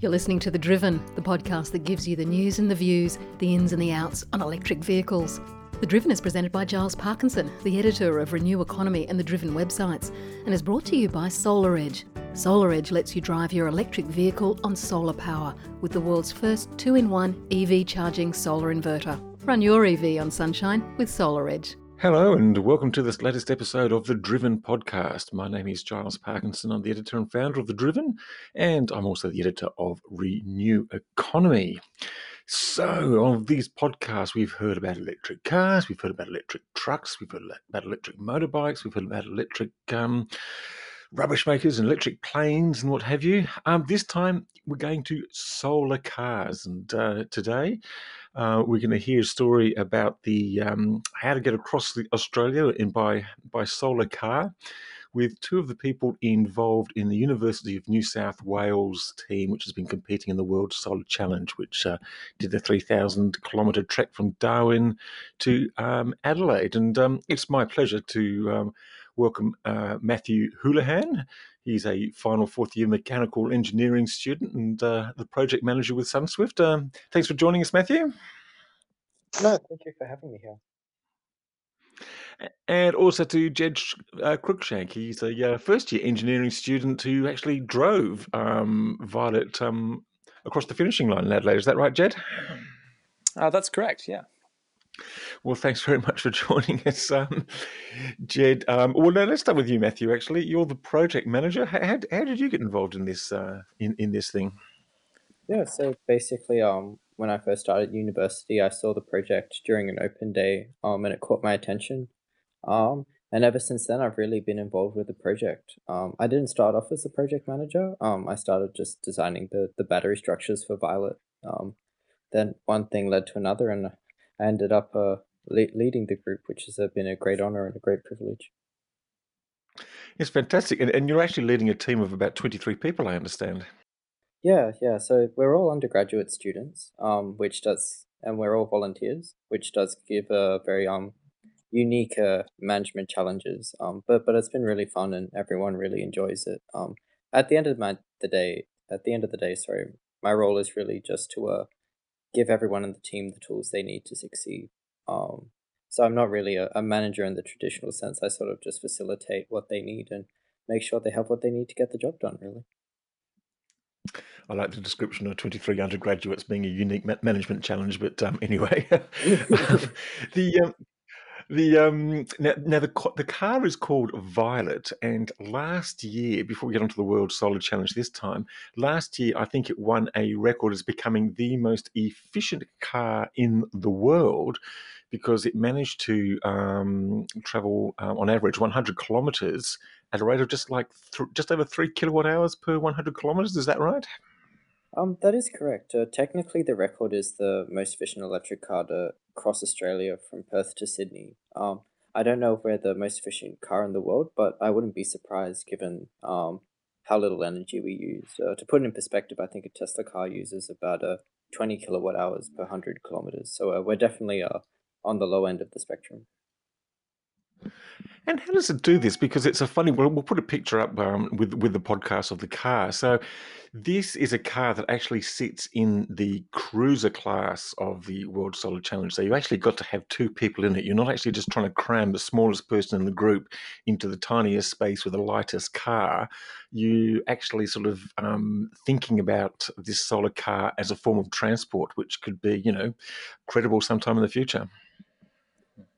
You're listening to The Driven, the podcast that gives you the news and the views, the ins and the outs on electric vehicles. The Driven is presented by Giles Parkinson, the editor of Renew Economy and the Driven websites, and is brought to you by SolarEdge. SolarEdge lets you drive your electric vehicle on solar power with the world's first two in one EV charging solar inverter. Run your EV on sunshine with SolarEdge. Hello, and welcome to this latest episode of the Driven podcast. My name is Giles Parkinson. I'm the editor and founder of The Driven, and I'm also the editor of Renew Economy. So, on these podcasts, we've heard about electric cars, we've heard about electric trucks, we've heard about electric motorbikes, we've heard about electric um, rubbish makers and electric planes and what have you. Um, this time, we're going to solar cars, and uh, today uh, we're going to hear a story about the um, how to get across Australia in by by solar car with two of the people involved in the University of New South Wales team, which has been competing in the World Solar Challenge, which uh, did the 3,000 kilometre trek from Darwin to um, Adelaide. And um, it's my pleasure to um, welcome uh, Matthew Holohan. He's a final fourth year mechanical engineering student and uh, the project manager with SunSwift. Um, thanks for joining us, Matthew. No, thank you for having me here. And also to Jed uh, Cruickshank. He's a uh, first year engineering student who actually drove um, Violet um, across the finishing line in Adelaide. Is that right, Jed? Uh, that's correct, yeah. Well, thanks very much for joining us, um, Jed. Um, well, now let's start with you, Matthew. Actually, you're the project manager. How, how, how did you get involved in this uh, in in this thing? Yeah, so basically, um, when I first started university, I saw the project during an open day, um, and it caught my attention. Um, and ever since then, I've really been involved with the project. Um, I didn't start off as a project manager. Um, I started just designing the the battery structures for Violet. Um, then one thing led to another, and ended up uh, le- leading the group, which has uh, been a great honor and a great privilege. It's fantastic. And, and you're actually leading a team of about 23 people, I understand. Yeah, yeah. So we're all undergraduate students, um, which does, and we're all volunteers, which does give a very um unique uh, management challenges. Um, but but it's been really fun, and everyone really enjoys it. Um, at the end of my the day, at the end of the day, sorry, my role is really just to uh give everyone in the team the tools they need to succeed. Um, so I'm not really a, a manager in the traditional sense. I sort of just facilitate what they need and make sure they have what they need to get the job done. Really. I like the description of 23 undergraduates being a unique management challenge, but um, anyway, the um, the um, now, now, the the car is called Violet, and last year, before we get onto the World Solar Challenge this time, last year I think it won a record as becoming the most efficient car in the world because it managed to um, travel uh, on average 100 kilometers at a rate of just like th- just over three kilowatt hours per 100 kilometers. Is that right? Um, that is correct. Uh, technically, the record is the most efficient electric car to cross Australia from Perth to Sydney. Um, I don't know if we're the most efficient car in the world, but I wouldn't be surprised given um, how little energy we use. Uh, to put it in perspective, I think a Tesla car uses about uh, 20 kilowatt hours per 100 kilometers. So uh, we're definitely uh, on the low end of the spectrum. And how does it do this? Because it's a funny. Well, we'll put a picture up um, with with the podcast of the car. So, this is a car that actually sits in the cruiser class of the World Solar Challenge. So you actually got to have two people in it. You're not actually just trying to cram the smallest person in the group into the tiniest space with the lightest car. You actually sort of um, thinking about this solar car as a form of transport, which could be, you know, credible sometime in the future.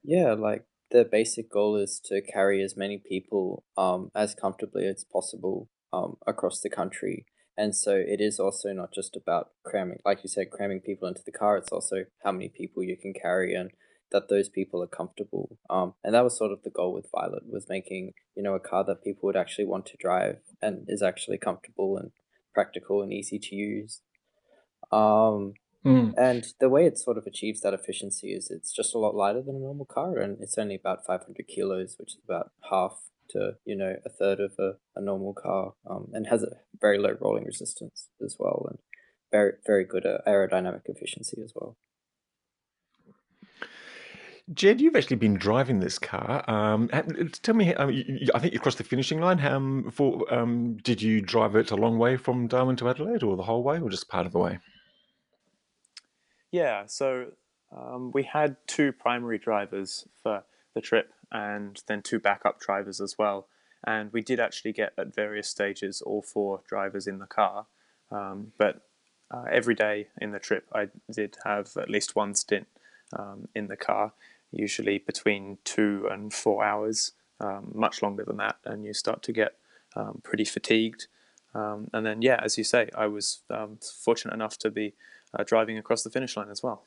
Yeah, like the basic goal is to carry as many people um, as comfortably as possible um, across the country. And so it is also not just about cramming, like you said, cramming people into the car. It's also how many people you can carry and that those people are comfortable. Um, and that was sort of the goal with Violet was making you know a car that people would actually want to drive and is actually comfortable and practical and easy to use. Um, Mm. And the way it sort of achieves that efficiency is it's just a lot lighter than a normal car, and it's only about 500 kilos, which is about half to you know a third of a, a normal car, um, and has a very low rolling resistance as well, and very very good uh, aerodynamic efficiency as well. Jed, you've actually been driving this car. Um, tell me, um, I think you crossed the finishing line. Um, for um, did you drive it a long way from Darwin to Adelaide, or the whole way, or just part of the way? Yeah, so um, we had two primary drivers for the trip, and then two backup drivers as well. And we did actually get at various stages all four drivers in the car. Um, but uh, every day in the trip, I did have at least one stint um, in the car, usually between two and four hours, um, much longer than that, and you start to get um, pretty fatigued. Um, and then, yeah, as you say, I was um, fortunate enough to be uh, driving across the finish line as well.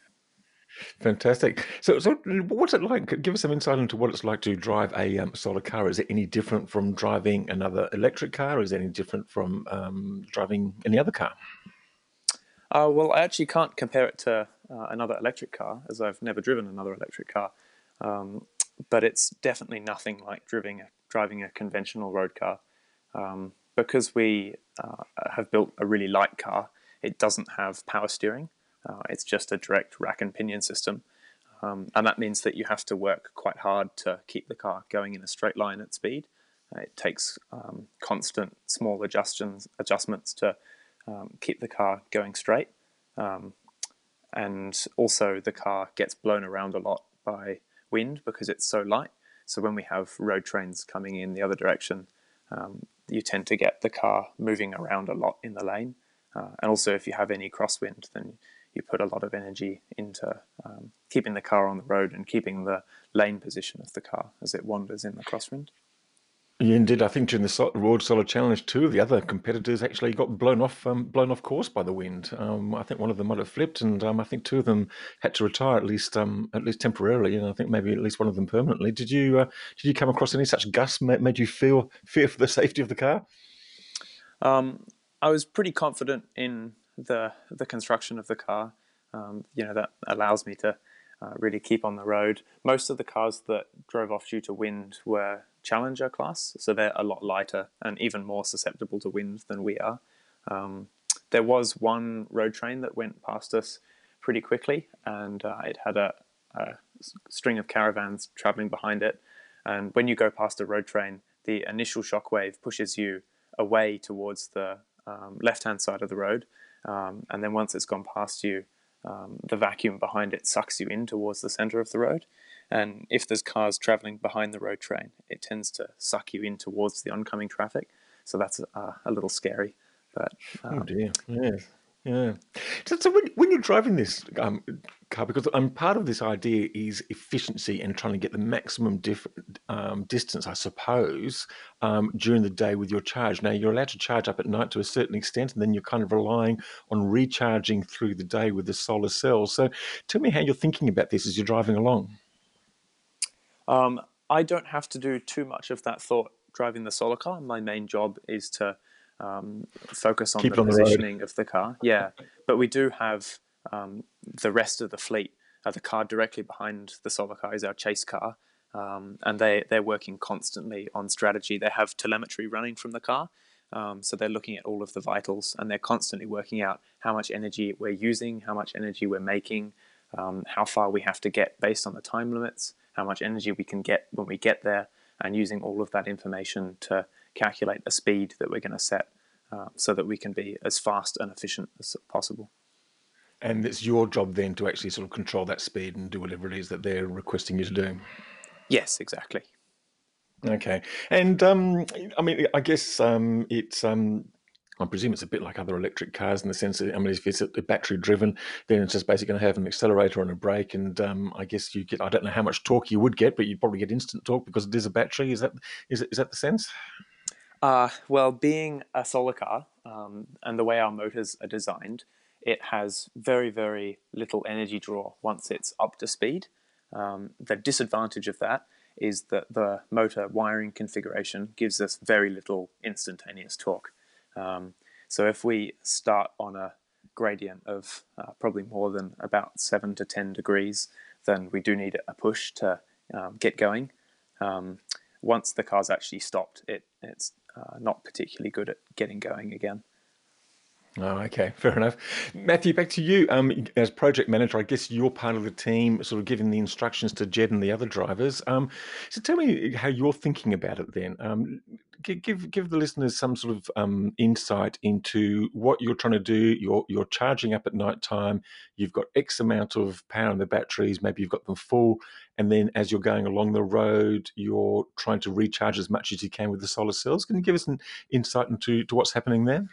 Fantastic. So, so what's it like? Give us some insight into what it's like to drive a um, solar car. Is it any different from driving another electric car? Is it any different from um, driving any other car? Uh, well, I actually can't compare it to uh, another electric car, as I've never driven another electric car. Um, but it's definitely nothing like driving a, driving a conventional road car. Um, because we uh, have built a really light car, it doesn't have power steering. Uh, it's just a direct rack and pinion system. Um, and that means that you have to work quite hard to keep the car going in a straight line at speed. Uh, it takes um, constant small adjustments, adjustments to um, keep the car going straight. Um, and also, the car gets blown around a lot by wind because it's so light. So, when we have road trains coming in the other direction, um, you tend to get the car moving around a lot in the lane. Uh, and also, if you have any crosswind, then you put a lot of energy into um, keeping the car on the road and keeping the lane position of the car as it wanders in the crosswind. Indeed. I think during the World Solar Challenge, two of the other competitors actually got blown off, um, blown off course by the wind. Um, I think one of them might have flipped, and um, I think two of them had to retire at least, um, at least temporarily, and I think maybe at least one of them permanently. Did you, uh, did you come across any such gusts that made you feel fear for the safety of the car? Um, I was pretty confident in the the construction of the car. Um, you know that allows me to uh, really keep on the road. Most of the cars that drove off due to wind were Challenger class, so they're a lot lighter and even more susceptible to wind than we are. Um, there was one road train that went past us pretty quickly, and uh, it had a, a string of caravans traveling behind it. And when you go past a road train, the initial shockwave pushes you away towards the um, left hand side of the road, um, and then once it's gone past you, um, the vacuum behind it sucks you in towards the center of the road. And if there's cars traveling behind the road train, it tends to suck you in towards the oncoming traffic. So that's uh, a little scary. But oh, um, oh dear, yes. Yeah. So, so when, when you're driving this um, car, because um, part of this idea is efficiency and trying to get the maximum diff, um, distance, I suppose, um, during the day with your charge. Now, you're allowed to charge up at night to a certain extent, and then you're kind of relying on recharging through the day with the solar cells. So, tell me how you're thinking about this as you're driving along. Um, I don't have to do too much of that thought driving the solar car. My main job is to um, focus on Keep the on positioning the of the car. Yeah, but we do have um, the rest of the fleet. Uh, the car directly behind the solar car is our chase car, um, and they they're working constantly on strategy. They have telemetry running from the car, um, so they're looking at all of the vitals, and they're constantly working out how much energy we're using, how much energy we're making, um, how far we have to get based on the time limits, how much energy we can get when we get there, and using all of that information to calculate a speed that we're going to set uh, so that we can be as fast and efficient as possible. And it's your job then to actually sort of control that speed and do whatever it is that they're requesting you to do. Yes, exactly. Okay, and um, I mean, I guess um, it's. Um, I presume it's a bit like other electric cars in the sense that I mean, if it's battery driven, then it's just basically going to have an accelerator and a brake, and um, I guess you get. I don't know how much torque you would get, but you'd probably get instant torque because it is a battery. Is that is, is that the sense? Uh, well, being a solar car um, and the way our motors are designed, it has very, very little energy draw once it's up to speed. Um, the disadvantage of that is that the motor wiring configuration gives us very little instantaneous torque. Um, so if we start on a gradient of uh, probably more than about 7 to 10 degrees, then we do need a push to um, get going. Um, once the car's actually stopped, it, it's uh, not particularly good at getting going again. Oh, okay, fair enough. Matthew, back to you. Um, as project manager, I guess you're part of the team, sort of giving the instructions to Jed and the other drivers. Um, so tell me how you're thinking about it. Then, um, give give the listeners some sort of um, insight into what you're trying to do. You're you're charging up at night time. You've got X amount of power in the batteries. Maybe you've got them full, and then as you're going along the road, you're trying to recharge as much as you can with the solar cells. Can you give us an insight into to what's happening there?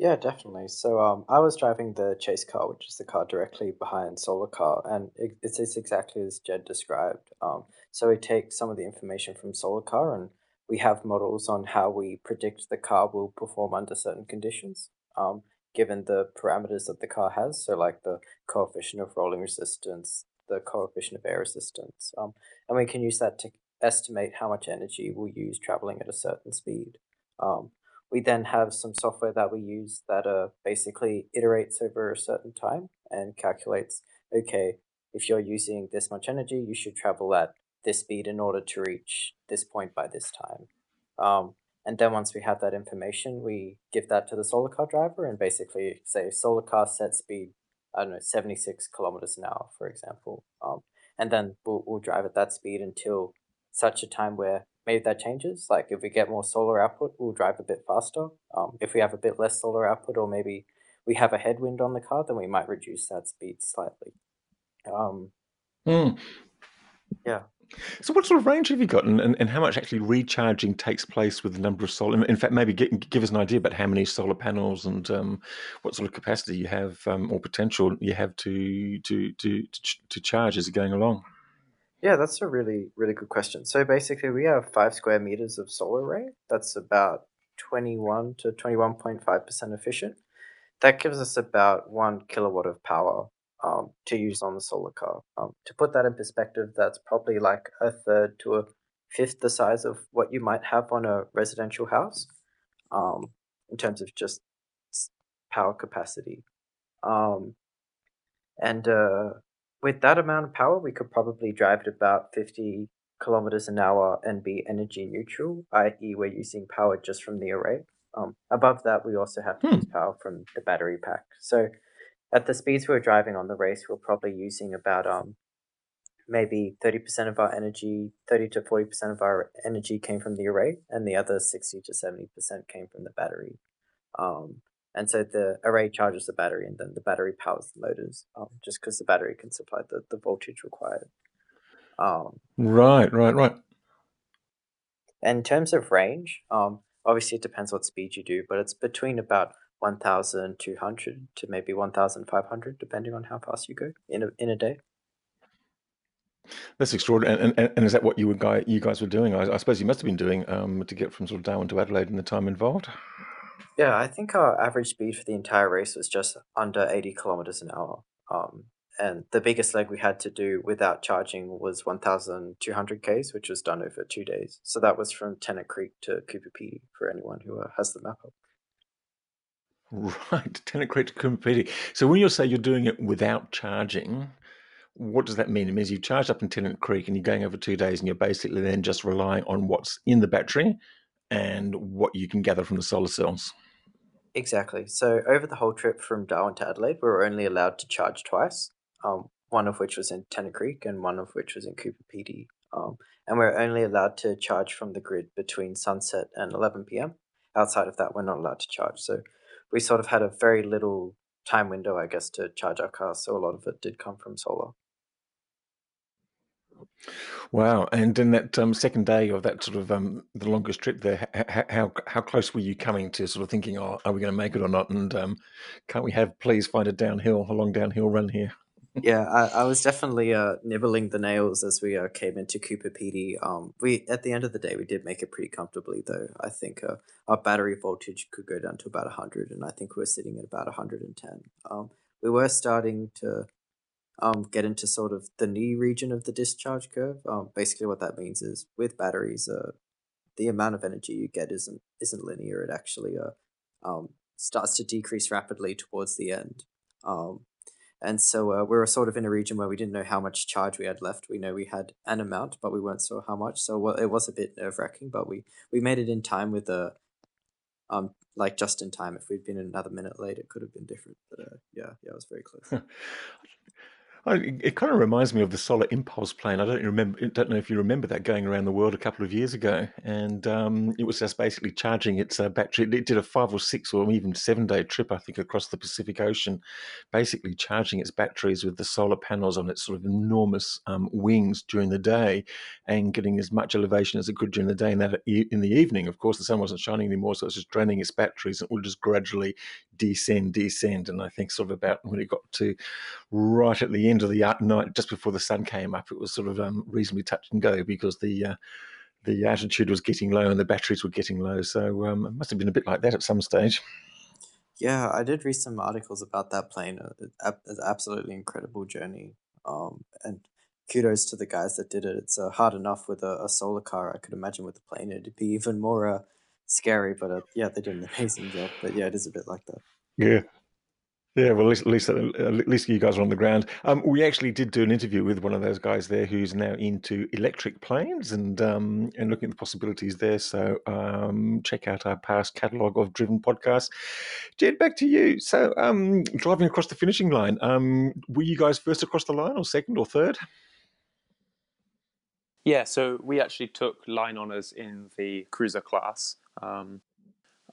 Yeah, definitely. So um, I was driving the chase car, which is the car directly behind Solar Car, and it, it's, exactly as Jed described. Um, so we take some of the information from Solar Car, and we have models on how we predict the car will perform under certain conditions, um, given the parameters that the car has. So like the coefficient of rolling resistance, the coefficient of air resistance, um, and we can use that to estimate how much energy we'll use traveling at a certain speed. Um, we then have some software that we use that uh, basically iterates over a certain time and calculates, okay, if you're using this much energy, you should travel at this speed in order to reach this point by this time. Um, and then once we have that information, we give that to the solar car driver and basically say solar car set speed, I don't know, 76 kilometers an hour, for example. Um, and then we'll, we'll drive at that speed until such a time where maybe that changes. Like if we get more solar output, we'll drive a bit faster. Um, if we have a bit less solar output, or maybe we have a headwind on the car, then we might reduce that speed slightly. Um, mm. Yeah. So, what sort of range have you got, and, and, how much actually recharging takes place with the number of solar? In fact, maybe get, give us an idea about how many solar panels and um, what sort of capacity you have um, or potential you have to to to to charge as you're going along. Yeah, that's a really, really good question. So basically, we have five square meters of solar array. That's about 21 to 21.5% efficient. That gives us about one kilowatt of power um, to use on the solar car. Um, to put that in perspective, that's probably like a third to a fifth the size of what you might have on a residential house um, in terms of just power capacity. Um, and uh, with that amount of power, we could probably drive at about 50 kilometers an hour and be energy neutral, i.e., we're using power just from the array. Um, above that, we also have to hmm. use power from the battery pack. So at the speeds we're driving on the race, we're probably using about um, maybe 30% of our energy, 30 to 40% of our energy came from the array, and the other 60 to 70% came from the battery. Um, and so the array charges the battery and then the battery powers the motors um, just because the battery can supply the, the voltage required um, right right right in terms of range um, obviously it depends what speed you do but it's between about 1200 to maybe 1500 depending on how fast you go in a, in a day that's extraordinary. And, and, and, is that what you were guy you guys were doing? I, I suppose you must have been doing um, to get from sort of Darwin to Adelaide in the time involved. Yeah, I think our average speed for the entire race was just under 80 kilometers an hour. Um, and the biggest leg we had to do without charging was 1,200 Ks, which was done over two days. So that was from Tennant Creek to Coober Pedy for anyone who uh, has the map up. Right, Tennant Creek to Coober Pedy. So when you say you're doing it without charging, what does that mean? It means you've charged up in Tennant Creek and you're going over two days and you're basically then just relying on what's in the battery and what you can gather from the solar cells. Exactly. So over the whole trip from Darwin to Adelaide, we were only allowed to charge twice. Um, one of which was in Tennant Creek and one of which was in Coober Pedy. Um, and we're only allowed to charge from the grid between sunset and 11 p.m. Outside of that, we're not allowed to charge. So we sort of had a very little time window, I guess, to charge our cars. So a lot of it did come from solar. Wow! And in that um, second day of that sort of um, the longest trip there, how, how how close were you coming to sort of thinking, "Oh, are we going to make it or not?" And um, can't we have please find a downhill, a long downhill run here? yeah, I, I was definitely uh, nibbling the nails as we uh, came into Coober Pedy. Um, we at the end of the day, we did make it pretty comfortably, though. I think uh, our battery voltage could go down to about hundred, and I think we are sitting at about hundred and ten. Um, we were starting to um, get into sort of the knee region of the discharge curve. Um, basically, what that means is with batteries, uh, the amount of energy you get isn't isn't linear. It actually uh, um, starts to decrease rapidly towards the end. Um, and so uh, we were sort of in a region where we didn't know how much charge we had left. We know we had an amount, but we weren't sure how much. So well, it was a bit nerve wracking, but we, we made it in time with a um, like just in time. If we'd been another minute late, it could have been different. But uh, yeah, yeah, it was very close. it kind of reminds me of the Solar Impulse plane. I don't remember. Don't know if you remember that going around the world a couple of years ago, and um, it was just basically charging its uh, battery. It did a five or six or even seven day trip, I think, across the Pacific Ocean, basically charging its batteries with the solar panels on its sort of enormous um, wings during the day, and getting as much elevation as it could during the day. And that in the evening, of course, the sun wasn't shining anymore, so it was just draining its batteries, and it would just gradually descend, descend. And I think sort of about when it got to right at the end of the night, just before the sun came up, it was sort of um, reasonably touch and go because the uh, the altitude was getting low and the batteries were getting low. So um, it must have been a bit like that at some stage. Yeah, I did read some articles about that plane. It's an absolutely incredible journey. Um, and kudos to the guys that did it. It's uh, hard enough with a, a, solar car. I could imagine with a plane, it'd be even more uh, scary. But uh, yeah, they did an amazing job. But yeah, it is a bit like that. Yeah, yeah, well, at least, at least, you guys are on the ground. Um, we actually did do an interview with one of those guys there who's now into electric planes and um, and looking at the possibilities there. So um, check out our past catalogue of driven podcasts. Jed, back to you. So um, driving across the finishing line, um, were you guys first across the line, or second, or third? Yeah, so we actually took line honours in the cruiser class. Um,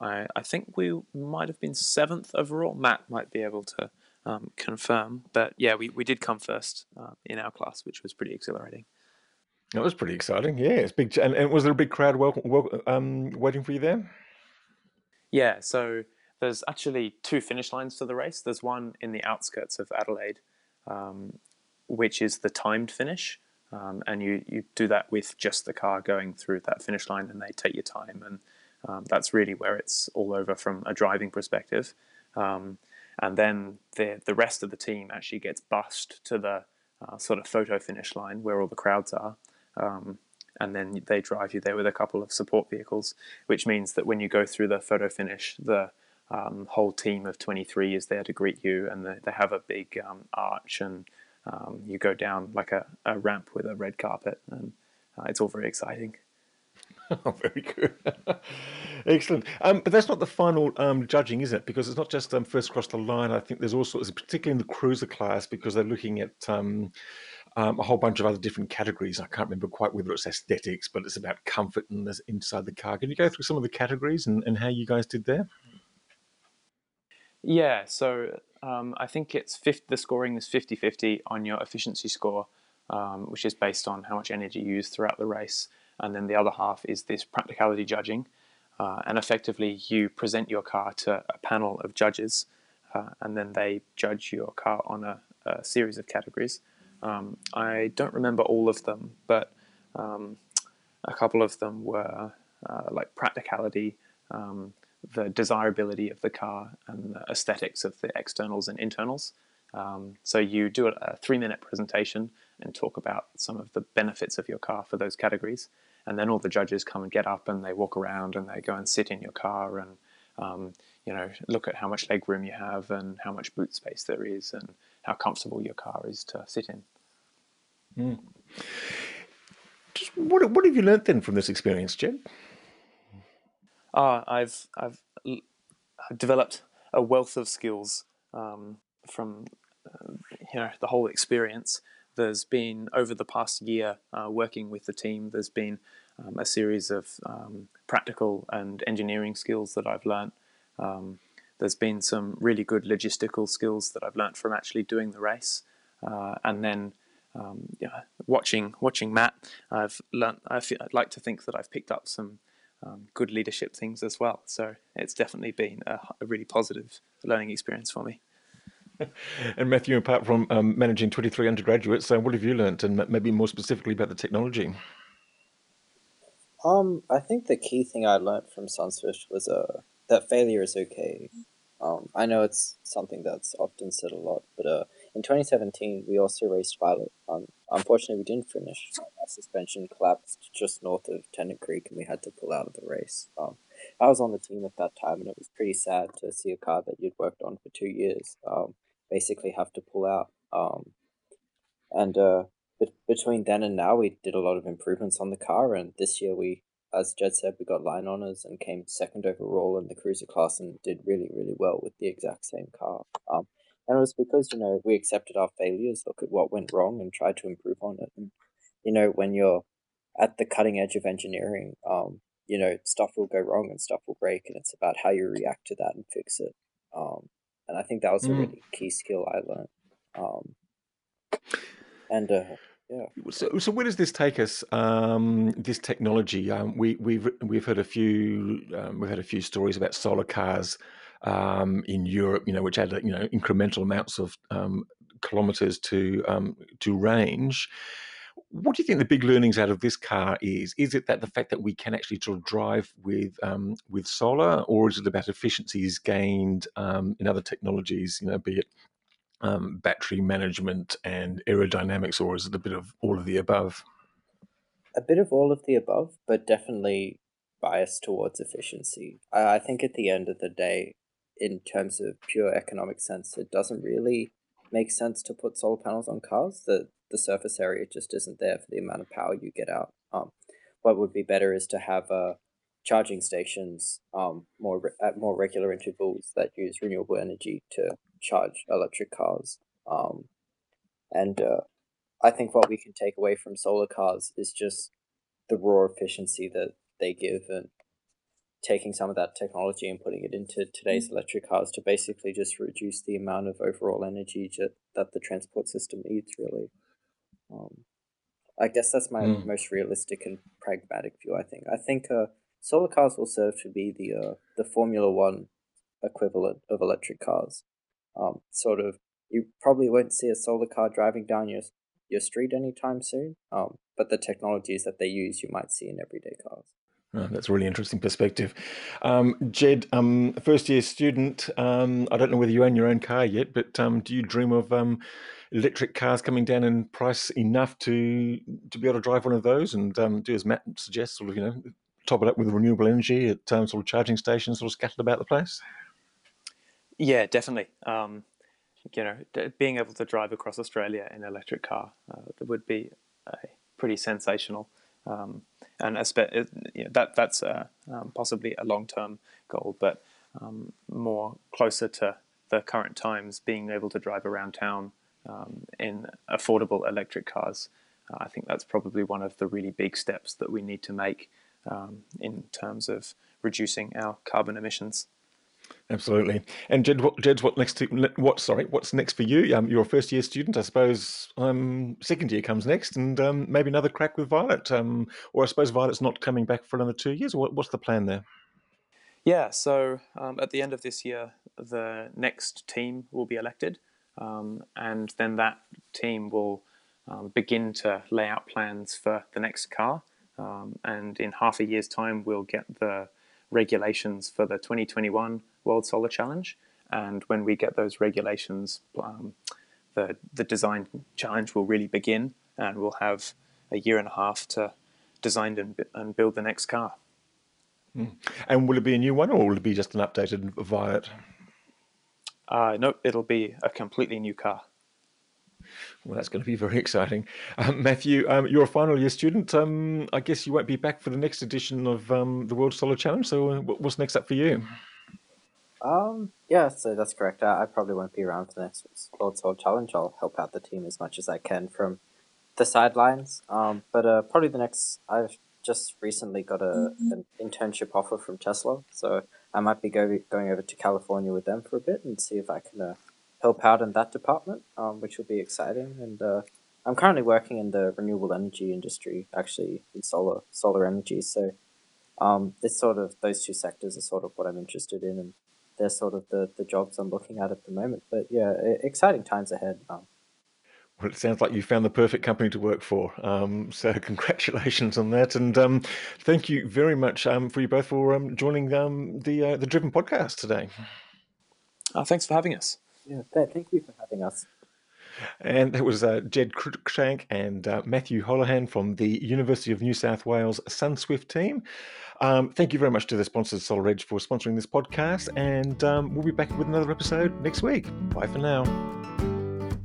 I, I think we might have been seventh overall. Matt might be able to um, confirm, but yeah, we, we did come first uh, in our class, which was pretty exhilarating. That was pretty exciting. Yeah, it's big. And, and was there a big crowd welcome, welcome, um, waiting for you there? Yeah, so there's actually two finish lines to the race. There's one in the outskirts of Adelaide, um, which is the timed finish. Um, and you, you do that with just the car going through that finish line, and they take your time and um, that's really where it's all over from a driving perspective. Um, and then the the rest of the team actually gets bussed to the uh, sort of photo finish line where all the crowds are. Um, and then they drive you there with a couple of support vehicles, which means that when you go through the photo finish, the um, whole team of 23 is there to greet you, and they, they have a big um, arch, and um, you go down like a, a, ramp with a red carpet, and uh, it's all very exciting. Oh, very good. Excellent. Um, but that's not the final um, judging, is it? Because it's not just um, first across the line. I think there's also, particularly in the cruiser class, because they're looking at um, um, a whole bunch of other different categories. I can't remember quite whether it's aesthetics, but it's about comfort and inside the car. Can you go through some of the categories and, and how you guys did there? Yeah, so um, I think it's 50, the scoring is 50 50 on your efficiency score, which is based on how much energy you use throughout the race and then the other half is this practicality judging. Uh, and effectively, you present your car to a panel of judges, uh, and then they judge your car on a, a series of categories. Um, I don't remember all of them, but um, a couple of them were uh, like practicality, um, the desirability of the car, and the aesthetics of the externals and internals. Um, so you do a three minute presentation and talk about some of the benefits of your car for those categories and then all the judges come and get up and they walk around and they go and sit in your car and um, you know look at how much leg room you have and how much boot space there is and how comfortable your car is to sit in. Mm. Just what what have you learned then from this experience, Jed? Uh, I've I've developed a wealth of skills um, from uh, you know the whole experience there's been over the past year uh, working with the team. There's been um, a series of um, practical and engineering skills that I've learnt. Um, there's been some really good logistical skills that I've learnt from actually doing the race, uh, and then um, yeah, watching watching Matt, I've learnt. I feel, I'd like to think that I've picked up some um, good leadership things as well. So it's definitely been a, a really positive learning experience for me. and Matthew, apart from um, managing 23 undergraduates, what have you learnt, and maybe more specifically about the technology? Um, I think the key thing I learned from SunSwift was uh, that failure is okay. Um, I know it's something that's often said a lot, but uh, in 2017 we also raced Violet. Um, unfortunately, we didn't finish. Our suspension collapsed just north of Tennant Creek, and we had to pull out of the race. Um, I was on the team at that time, and it was pretty sad to see a car that you'd worked on for two years um, basically have to pull out. Um, and uh, but between then and now, we did a lot of improvements on the car, and this year we as Jed said, we got line honors and came second overall in the cruiser class and did really, really well with the exact same car. Um, and it was because you know we accepted our failures, look at what went wrong, and tried to improve on it. And you know when you're at the cutting edge of engineering, um, you know stuff will go wrong and stuff will break, and it's about how you react to that and fix it. Um, and I think that was a mm. really key skill I learned. Um, and uh, yeah. So, so where does this take us? Um, this technology. Um, we, we've we've heard a few um, we've had a few stories about solar cars um, in Europe. You know, which add you know incremental amounts of um, kilometers to um, to range. What do you think the big learnings out of this car is? Is it that the fact that we can actually drive with with solar, or is it about efficiencies gained in other technologies? You know, be it um, battery management and aerodynamics, or is it a bit of all of the above? A bit of all of the above, but definitely biased towards efficiency. I, I think at the end of the day, in terms of pure economic sense, it doesn't really make sense to put solar panels on cars. The the surface area just isn't there for the amount of power you get out. Um, what would be better is to have a charging stations um, more at more regular intervals that use renewable energy to charge electric cars. Um, and uh, I think what we can take away from solar cars is just the raw efficiency that they give and taking some of that technology and putting it into today's mm-hmm. electric cars to basically just reduce the amount of overall energy that the transport system needs really um, i guess that's my mm. most realistic and pragmatic view i think i think uh, solar cars will serve to be the uh, the formula one equivalent of electric cars um, sort of you probably won't see a solar car driving down your your street anytime soon. Um, but the technologies that they use, you might see in everyday cars. Oh, that's a really interesting perspective. Um, Jed, um, first year student, um, I don't know whether you own your own car yet, but um, do you dream of um, electric cars coming down in price enough to to be able to drive one of those and um, do as Matt suggests, sort of, you know, top it up with renewable energy at sort of charging stations sort of scattered about the place? Yeah, definitely. You know, being able to drive across Australia in an electric car uh, would be uh, pretty sensational, and you know, that that's uh, um, possibly a long term goal, but um, more closer to the current times, being able to drive around town um, in affordable electric cars. Uh, I think that's probably one of the really big steps that we need to make um, in terms of reducing our carbon emissions. Absolutely. And Jed, what, Jed's what next? To, what sorry, what's next for you? Um, you're a first year student, I suppose. Um, second year comes next, and um, maybe another crack with Violet. Um, or I suppose Violet's not coming back for another two years. What, what's the plan there? Yeah. So um, at the end of this year, the next team will be elected, um, and then that team will um, begin to lay out plans for the next car. Um, and in half a year's time, we'll get the regulations for the 2021 World Solar Challenge. And when we get those regulations, um, the, the design challenge will really begin, and we'll have a year and a half to design and, and build the next car. Mm. And will it be a new one, or will it be just an updated Violet? Uh, no, it'll be a completely new car. Well, that's going to be very exciting. Um, Matthew, um, you're a final year student. Um, I guess you won't be back for the next edition of um, the World Solar Challenge. So, uh, what's next up for you? Um, yeah, so that's correct. I, I probably won't be around for the next World Solar Challenge. I'll help out the team as much as I can from the sidelines. Um, but uh, probably the next, I've just recently got a mm-hmm. an internship offer from Tesla, so I might be go, going over to California with them for a bit and see if I can uh, help out in that department, um, which will be exciting. And uh, I'm currently working in the renewable energy industry, actually in solar solar energy. So um, it's sort of those two sectors are sort of what I'm interested in, and they're sort of the the jobs I'm looking at at the moment. But yeah, exciting times ahead. Um, well, it sounds like you found the perfect company to work for. Um, so, congratulations on that, and um, thank you very much um, for you both for um, joining um, the uh, the Driven podcast today. Uh, thanks for having us. Yeah, thank you for having us. And that was uh, Jed Cruickshank and uh, Matthew Holohan from the University of New South Wales SunSwift team. Um, thank you very much to the sponsors Solar Edge, for sponsoring this podcast, and um, we'll be back with another episode next week. Bye for now.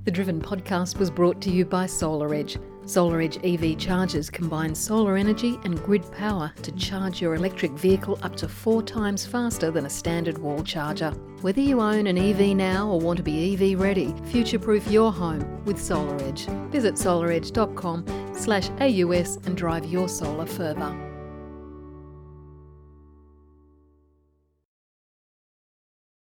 The Driven podcast was brought to you by SolarEdge SolarEdge EV chargers combine solar energy and grid power to charge your electric vehicle up to four times faster than a standard wall charger. Whether you own an EV now or want to be EV ready, future-proof your home with SolarEdge. Visit solaredge.com slash AUS and drive your solar further.